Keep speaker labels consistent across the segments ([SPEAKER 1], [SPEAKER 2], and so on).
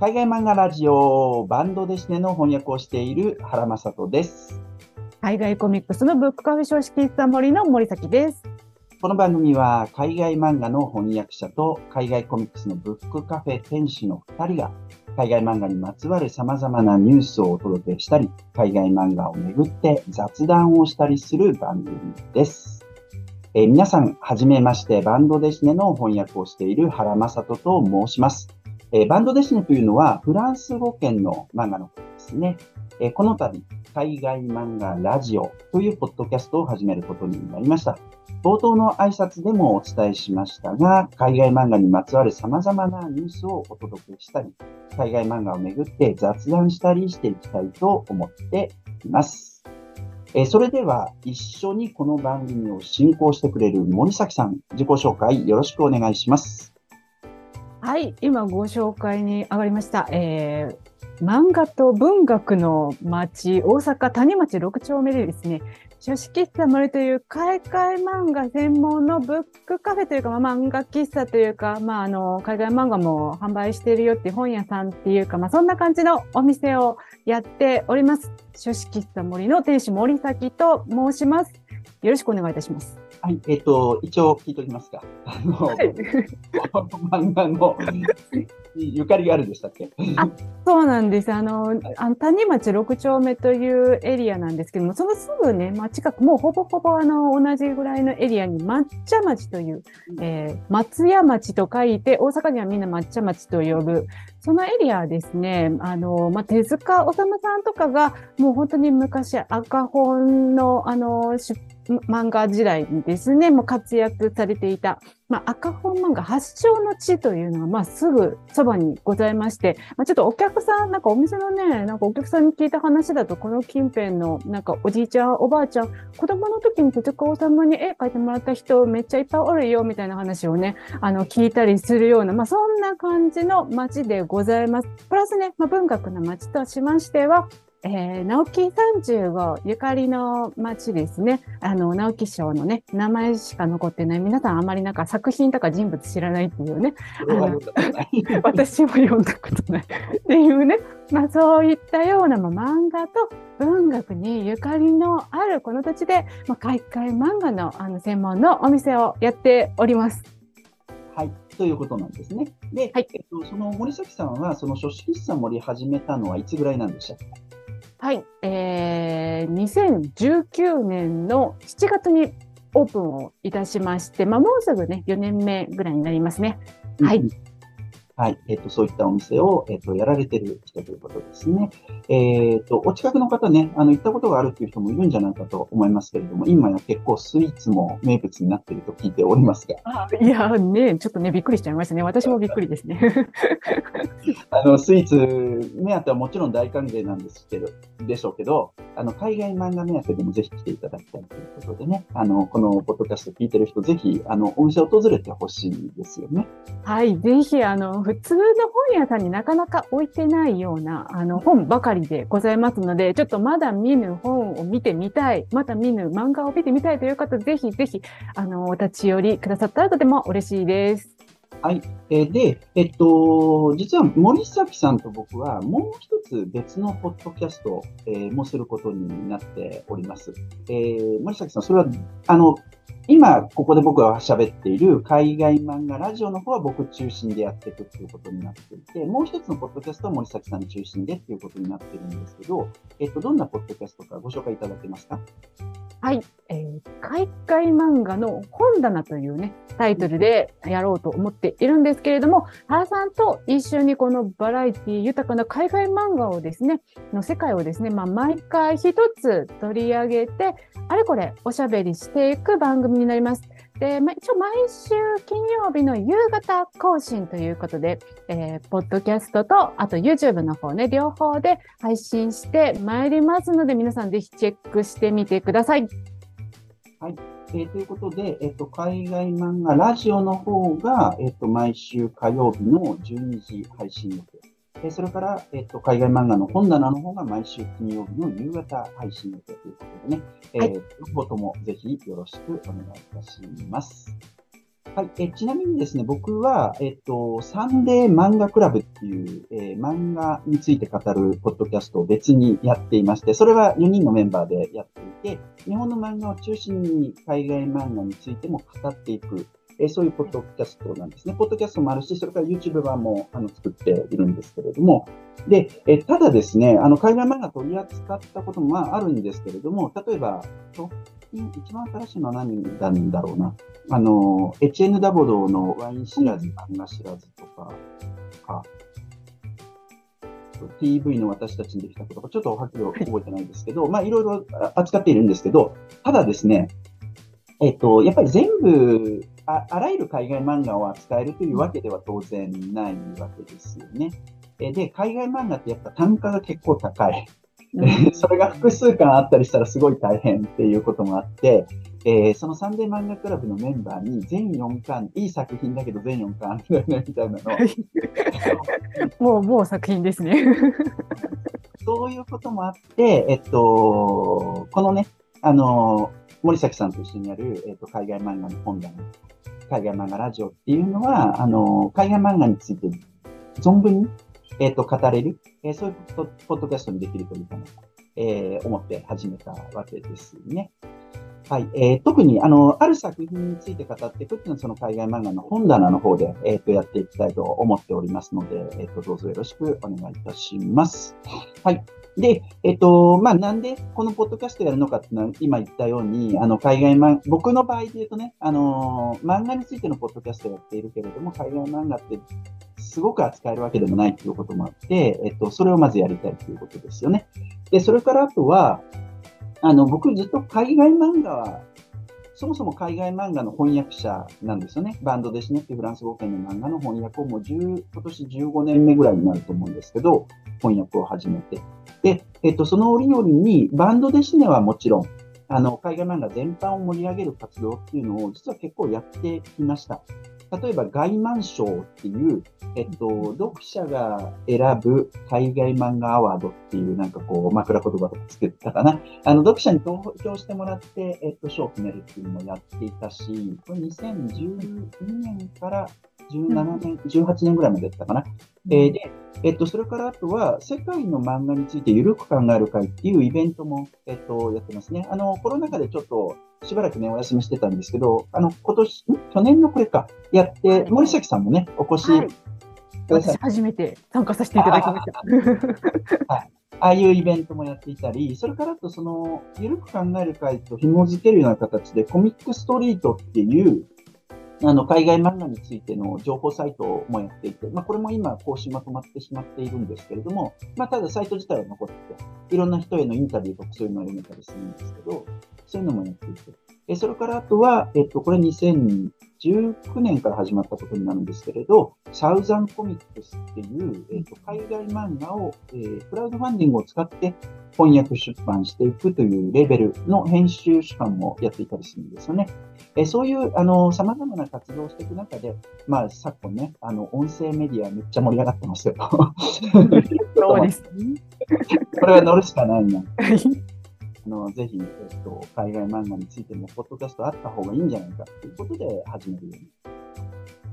[SPEAKER 1] 海外漫画ラジオバンドデシネの翻訳をしている原正人です。
[SPEAKER 2] 海外コミックスのブックカフェ書式室森の森崎です。
[SPEAKER 1] この番組は海外漫画の翻訳者と海外コミックスのブックカフェ店主の2人が海外漫画にまつわる様々なニュースをお届けしたり、海外漫画をめぐって雑談をしたりする番組です。えー皆さん、はじめまして、バンドデシネの翻訳をしている原正人と申します。えーバンドデシネというのはフランス語圏の漫画のことですね。えーこの度、海外漫画ラジオというポッドキャストを始めることになりました。冒頭の挨拶でもお伝えしましたが、海外漫画にまつわる様々なニュースをお届けしたり、海外漫画をめぐって雑談したりしていきたいと思っています。えーそれでは、一緒にこの番組を進行してくれる森崎さん、自己紹介よろしくお願いします。
[SPEAKER 2] はい、今ご紹介に上がりました。えー漫画と文学の町、大阪谷町6丁目でですね、書式室森という海外漫画専門のブックカフェというか、まあ、漫画喫茶というか、まあ、あの、海外漫画も販売しているよっていう本屋さんっていうか、まあ、そんな感じのお店をやっております。書式室森の店主森崎と申します。よろしくお願いいたします。
[SPEAKER 1] はい、えっ、と、一応聞いておきますか。あの、この 漫画のゆかりがあるんでしたっけ？
[SPEAKER 2] そうなんです。あの、あの谷町6丁目というエリアなんですけども、そのすぐね、まあ、近く、もうほぼほぼあの、同じぐらいのエリアに抹茶町という、えー松屋町と書いて、大阪にはみんな抹茶町と呼ぶ、そのエリアはですね、あの、まあ、手塚治虫さんとかが、もう本当に昔赤本の、あの、出漫画時代にですね、もう活躍されていた、まあ、赤本漫画発祥の地というのが、まあ、すぐそばにございまして、まあ、ちょっとお客さん、なんかお店のね、なんかお客さんに聞いた話だと、この近辺の、なんかおじいちゃん、おばあちゃん、子供の時に手塚治虫に絵描いてもらった人めっちゃいっぱいおるよ、みたいな話をね、あの、聞いたりするような、まあ、そんな感じの街でございます。プラスね、まあ、文学の街としましては、えー、直木35ゆかりの街ですね。あの、直木賞のね、名前しか残ってない。皆さんあまりなんか作品とか人物知らないっていうね。私も読んだことないっていうね。まあそういったような、まあ、漫画と文学にゆかりのあるこの土地で、まあ、海外漫画のあの専門のお店をやっております。
[SPEAKER 1] はい、ということなんですね。で、
[SPEAKER 2] はい
[SPEAKER 1] えっと、その森崎さんは、その書式室さん森始めたのはいつぐらいなんでしたっけ？
[SPEAKER 2] はい。えー、2019年の7月にオープンをいたしまして、まあもうすぐね、4年目ぐらいになりますね。はい
[SPEAKER 1] うん。はい。えっ、と、そういったお店を、えっ、と、やられてる人ということですね。えっ、と、お近くの方ね、あの、行ったことがあるっていう人もいるんじゃないかと思いますけれども、今や結構スイーツも名物になっていると聞いておりますが、
[SPEAKER 2] いやーね、ちょっとね、びっくりしちゃいましたね。私もびっくりですね。
[SPEAKER 1] あの、スイーツ目当てはもちろん大歓迎なんですけど、でしょうけど、あの、海外漫画目当てでもぜひ来ていただきたいということでね、あの、このポッドキャスト聞いてる人、ぜひ、あの、お店を訪れてほしいですよね。
[SPEAKER 2] はい、ぜひ、あの、普通の本屋さんになかなか置いてないような、あの、本ばかりでございますので、ちょっとまだ見ぬ本を見てみたい、まだ見ぬ漫画を見てみたいという方、ぜひぜひ、あの、お立ち寄りくださったらとても嬉しいです。
[SPEAKER 1] はい。えで、えっと、実は森崎さんと僕はもう一つ別のポッドキャスト、えもすることになっております。えー森崎さん、それは、あの、今、ここで僕が喋っている海外漫画ラジオの方は僕中心でやっていくっていうことになっていて、もう一つのポッドキャストは森崎さん中心でっていうことになってるんですけど、えっと、どんなポッドキャストかご紹介いただけますか？
[SPEAKER 2] はい、えー海外漫画の本棚というね、タイトルでやろうと思っているんですけれども、原さんと一緒にこのバラエティ豊かな海外漫画をですね、の世界をですね、まあ、毎回一つ取り上げて、あれこれおしゃべりしていく番組になります。で、まあ一応毎週金曜日の夕方更新ということで、えーポッドキャストと、あと YouTube の方ね、両方で配信してまいりますので、皆さんぜひチェックしてみてください。
[SPEAKER 1] はいえーということで、えっと、海外漫画ラジオの方が、えっと、毎週火曜日の12時配信予定。えーそれから、えっと、海外漫画の本棚の方が毎週金曜日の夕方配信予定ということでね、えー
[SPEAKER 2] はい。
[SPEAKER 1] 両方ともぜひよろしくお願いいたします。はい、えちなみにですね、僕は、えっと、サンデー漫画クラブっていう、えー、漫画について語るポッドキャストを別にやっていまして、それは4人のメンバーでやっていて、日本の漫画を中心に海外漫画についても語っていく、えー、そういうポッドキャストなんですね。ポッドキャストもあるし、それから YouTube 版もあの作っているんですけれども、で、えただですね、あの海外漫画取り扱ったこともあるんですけれども、例えば、近、一番新しいのは何なんだろうな。あの、エチェヌ・ダボドのワイン知らず、漫画知らずとか、か、TV の私たちにできたことか、ちょっとはっきり覚えてないんですけど、まあ、いろいろ扱っているんですけど、ただですね、えっと、やっぱり全部あ、あらゆる海外漫画を扱えるというわけでは当然ないわけですよね。で、海外漫画ってやっぱ単価が結構高い。それが複数巻あったりしたらすごい大変っていうこともあって、えー、そのサンデー漫画クラブのメンバーに全4巻、いい作品だけど全4巻あるんだよねみたいなの
[SPEAKER 2] もう、もう作品ですね。
[SPEAKER 1] そういうこともあって、えっと、このね、あの、森崎さんと一緒にやる、えっと、海外漫画の本棚、海外漫画ラジオっていうのは、あの、海外漫画について存分にえ、ー、と、語れる、えー、そういうポッドキャストにできるというかなと、えー、思って始めたわけですね。はい。えー、特に、あの、ある作品について語っていくっていうの、その海外漫画の本棚の方で、えっ、ー、と、やっていきたいと思っておりますので、えっ、ー、と、どうぞよろしくお願いいたします。はい。で、えっと、まあ、なんでこのポッドキャストやるのかっていうのは、今言ったように、あの、海外漫、僕の場合で言うとね、あの、漫画についてのポッドキャストをやっているけれども、海外漫画ってすごく扱えるわけでもないということもあって、えっと、それをまずやりたいということですよね。で、それからあとは、あの、僕ずっと海外漫画は、そもそも海外漫画の翻訳者なんですよね。バンドですねっていうフランス語圏の漫画の翻訳をもう10、今年15年目ぐらいになると思うんですけど、翻訳を始めて。で、えっと、その折々に、バンドデシネはもちろん、あの、海外漫画全般を盛り上げる活動っていうのを実は結構やってきました。例えば、外満賞っていう、えっと、読者が選ぶ海外漫画アワードっていう、なんかこう、枕言葉とか作ったかな。あの、読者に投票してもらって、えっと、賞を決めるっていうのもやっていたし、これ2012年から17年、18年ぐらいまでだったかな。えー、で、えっと、それからあとは、世界の漫画についてゆるく考える会っていうイベントも、えっと、やってますね。あの、コロナ禍でちょっと、しばらくね、お休みしてたんですけど、あの、今年、去年のこれか、やって、森崎さんもね、お越し、はい、
[SPEAKER 2] 私初めて参加させていただきました。
[SPEAKER 1] はい。ああいうイベントもやっていたり、それからとその、ゆるく考える会と紐づけるような形で、コミックストリートっていう、あの、海外漫画についての情報サイトもやっていて、まあ、これも今更新まとまってしまっているんですけれども、まあ、ただサイト自体は残ってて、いろんな人へのインタビューとかそういうのを読めたりするんですけど、そういうのもやっていて。えそれからあとは、えっと、これ2019年から始まったことになるんですけれど、サウザンコミックスっていう、えっと、海外漫画を、えー、クラウドファンディングを使って翻訳出版していくというレベルの編集主幹もやっていたりするんですよね。えそういう、あの、様々な活動をしていく中で、まあ、昨今ね、あの、音声メディアめっちゃ盛り上がってますよ。
[SPEAKER 2] そうです、ね。
[SPEAKER 1] これは乗るしかないな。あのぜひ、えっと、海外漫画についても、ポッドキャストあった方がいいんじゃないかということで始めるように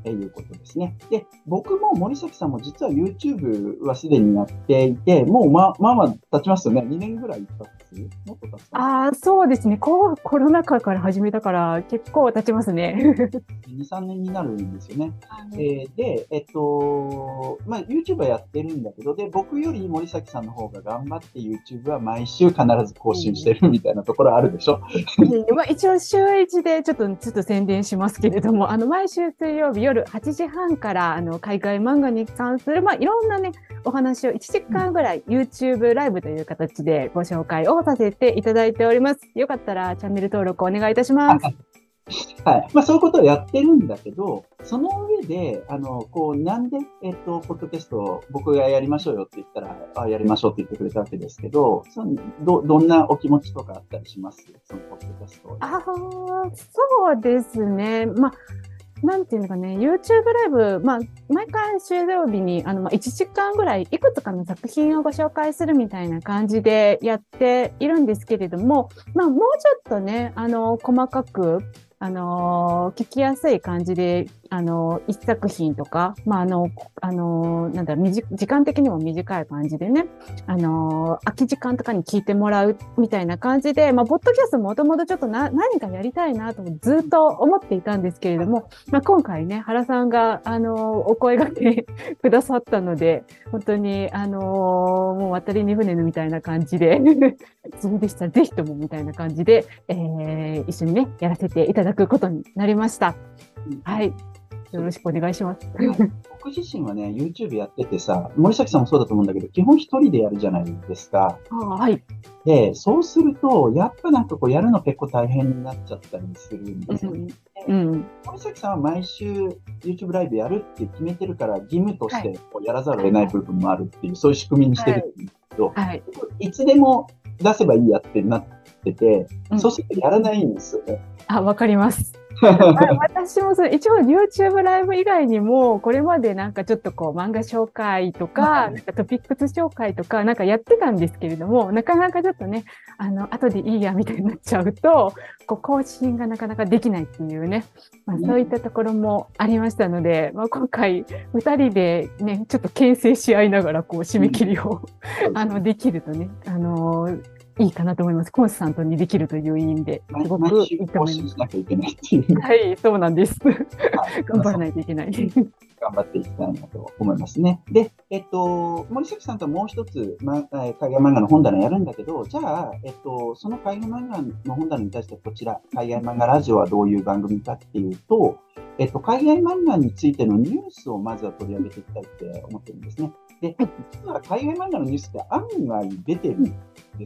[SPEAKER 1] いうことですね。で、僕も森崎さんも実は YouTube はすでにやっていて、もうま、まあまあ経ちますよね。2年ぐらい経つ？もっと経つ
[SPEAKER 2] ああ、そうですねコ。コロナ禍から始めたから結構経ちますね。
[SPEAKER 1] 2、3年になるんですよね。えー、で、えっと、まあ YouTube はやってるんだけど、で、僕より森崎さんの方が頑張って YouTube は毎週必ず更新してるみたいなところあるでしょ？
[SPEAKER 2] まあ一応週1でちょっと、ちょっと宣伝しますけれども、あの、毎週水曜日夜夜8時半からあの海外漫画に関する、まあ、いろんなねお話を1時間ぐらい YouTube ライブという形でご紹介をさせていただいております。よかったらチャンネル登録お願いいたします。
[SPEAKER 1] はい。まあ、そういうことをやってるんだけど、その上で、あの、こう、なんで、えっと、ポッドキャストを僕がやりましょうよって言ったら、あやりましょうって言ってくれたわけですけど、そのど、どんなお気持ちとかあったりします？そのポッドキャスト
[SPEAKER 2] ああ、そうですね。まあ、なんていうのかね、YouTube ライブ、まあ、毎回終了日に、あの、まあ、1時間ぐらい、いくつかの作品をご紹介するみたいな感じでやっているんですけれども、まあ、もうちょっとね、あの、細かく、あのー聞きやすい感じで、あの一作品とか、まあ、あの、あのなんだ、短時間的にも短い感じでね、あの空き時間とかに聞いてもらうみたいな感じで、まあ、ポッドキャストもともとちょっとな何かやりたいなとずっと思っていたんですけれども、まあ、今回ね、原さんが、あのお声掛けくださったので、本当に、あのもう渡りに船のみたいな感じで、それでしたらぜひともみたいな感じで、えー一緒にね、やらせていただくことになりました。はい。よろしくお願いします。
[SPEAKER 1] 僕自身はね、YouTube やっててさ、森崎さんもそうだと思うんだけど、基本一人でやるじゃないですか。
[SPEAKER 2] あはい。
[SPEAKER 1] で、そうすると、やっぱなんかこうやるの結構大変になっちゃったりするんですよね。
[SPEAKER 2] うん。
[SPEAKER 1] 森崎さんは毎週 YouTube ライブやるって決めてるから、義務としてこうやらざるを得ない部分もあるっていう、そういう仕組みにしてるんですけど、
[SPEAKER 2] はい。
[SPEAKER 1] いつでも出せばいいやってなってて、
[SPEAKER 2] うん
[SPEAKER 1] そうするとやらないんですよね。
[SPEAKER 2] あ、わかります。あ私もそう一応 YouTube ライブ以外にも、これまでなんかちょっとこう漫画紹介とか、
[SPEAKER 1] うん
[SPEAKER 2] なんかトピックス紹介とか、なんかやってたんですけれども、なかなかちょっとね、あの、後でいいやみたいになっちゃうと、こう更新がなかなかできないっていうね、まあ、そういったところもありましたので、まあ、今回、二人でね、ちょっと牽制し合いながら、こう、締め切りを、あの、できるとね、あのいいかなと思います。コンスタントにできるという意味で、すごくいいと思います。はい、そうなんです。
[SPEAKER 1] はい
[SPEAKER 2] 頑張らないといけない。
[SPEAKER 1] 頑張っていきたいなと思いますね。で、えっと、森崎さんともう一つ、ま、えー海外漫画の本棚やるんだけど、じゃあ、えっと、その海外漫画の本棚に対してこちら、海外漫画ラジオはどういう番組かっていうと、えっと、海外漫画についてのニュースをまずは取り上げていきたいって思ってるんですね。で、実は海外漫画のニュースって案外出てるんで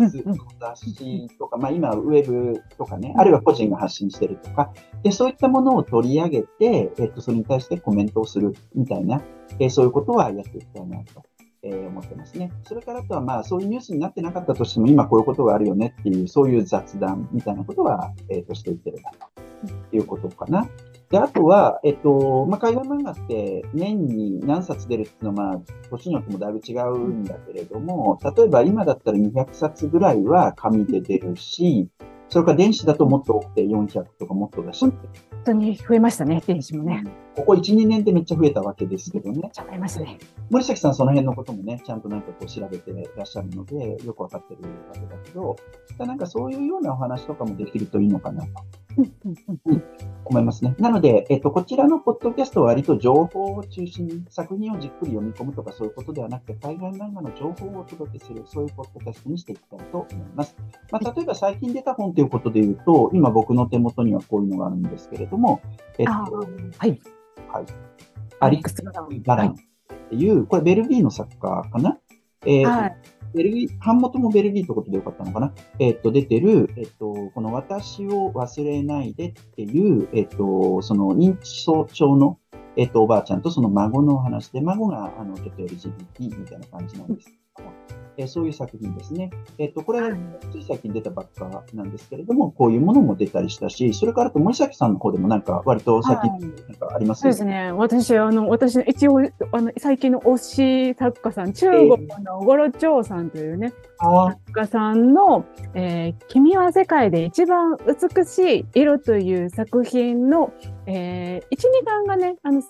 [SPEAKER 1] す。
[SPEAKER 2] うんうん
[SPEAKER 1] 雑誌とか、まあ今、ウェブとかね、あるいは個人が発信してるとか、で、そういったものを取り上げて、えっと、それに対してコメントをするみたいな、えーそういうことはやっていきたいなと、えー思ってますね。それからあとは、まあ、そういうニュースになってなかったとしても、今こういうことがあるよねっていう、そういう雑談みたいなことは、えっ、と、していければということかな。で、あとは、えっと、まあ、海外漫画って年に何冊出るっていうのは、まあ、年によってもだいぶ違うんだけれども、例えば今だったら200冊ぐらいは紙で出るし、それから電子だともっと多くて400とかもっとだし、
[SPEAKER 2] 本当に増えましたね、電子もね。
[SPEAKER 1] ここ1、2年でめっちゃ増えたわけですけどね。
[SPEAKER 2] 増えましたね。
[SPEAKER 1] 森崎さんその辺のこともね、ちゃんとなんかこう調べていらっしゃるので、よくわかってるわけだけど、なんかそういうようなお話とかもできるといいのかなと思いますね。なので、えっと、こちらのポッドキャストは割と情報を中心に、作品をじっくり読み込むとかそういうことではなくて、海外漫画の情報をお届けする、そういうポッドキャストにしていきたいと思います。まあ、例えば最近出た本ということで言うと、今僕の手元にはこういうのがあるんですけれども、えっと、
[SPEAKER 2] はい。
[SPEAKER 1] アリックス・バランっていう、これベルギーの作家かな？えー
[SPEAKER 2] はい。
[SPEAKER 1] ベルギー、版元もベルギーってことでよかったのかな？えっ、と、出てる、えっ、と、この私を忘れないでっていう、えっ、と、その認知症の、えっ、と、おばあちゃんとその孫のお話で、孫が、あの、ちょっと LGBT みたいな感じなんですけども、えーそういう作品ですね。えっ、と、これはつい最近出たばっかなんですけれども、こういうものも出たりしたし、それからあと森崎さんの方でもなんか割と最近
[SPEAKER 2] はい。
[SPEAKER 1] なんかあります？
[SPEAKER 2] そうですね。私、あの、私、一応、あの、最近の推し作家さん、中国のゴロチョウさんというね、
[SPEAKER 1] あー。
[SPEAKER 2] 作家さんの、えー君は世界で一番美しい色という作品の、えー、1、2巻がね、あの、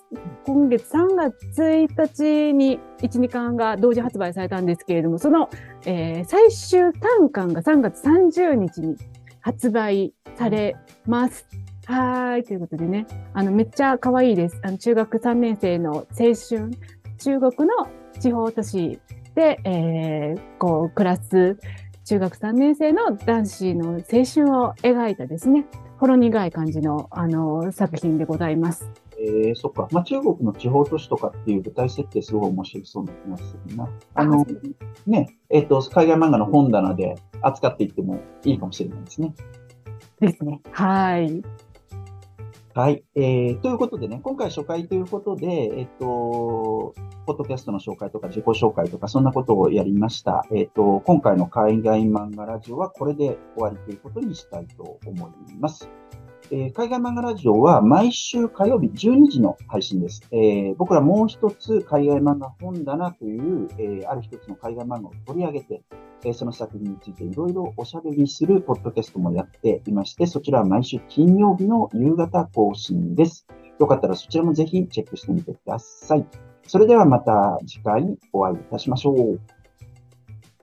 [SPEAKER 2] 今月3月1日に1、2巻が同時発売されたんですけれども、その、えー最終単巻が3月30日に発売されます。はい。ということでね、あの、めっちゃ可愛いです。あの、中学3年生の青春、中国の地方都市で、えーこう、暮らす中学3年生の男子の青春を描いたですね、ほろ苦い感じの、あの、作品でございます。
[SPEAKER 1] えー、そっか。まあ、中国の地方都市とかっていう舞台設定すごい面白そうな気がするな。あの、ね、えっ、と、海外漫画の本棚で扱っていってもいいかもしれないですね。
[SPEAKER 2] ですね。はい。
[SPEAKER 1] はい。えー、ということでね、今回初回ということで、えっ、と、ポッドキャストの紹介とか自己紹介とかそんなことをやりました。えっ、と、今回の海外漫画ラジオはこれで終わりということにしたいと思います。えー、海外漫画ラジオは毎週火曜日12時の配信です。えー、僕らもう一つ海外漫画本棚という、えー、ある一つの海外漫画を取り上げて、えその作品についていろいろおしゃべりするポッドキャストもやっていまして、そちらは毎週金曜日の夕方更新です。よかったらそちらもぜひチェックしてみてください。それではまた次回お会いいたしましょう。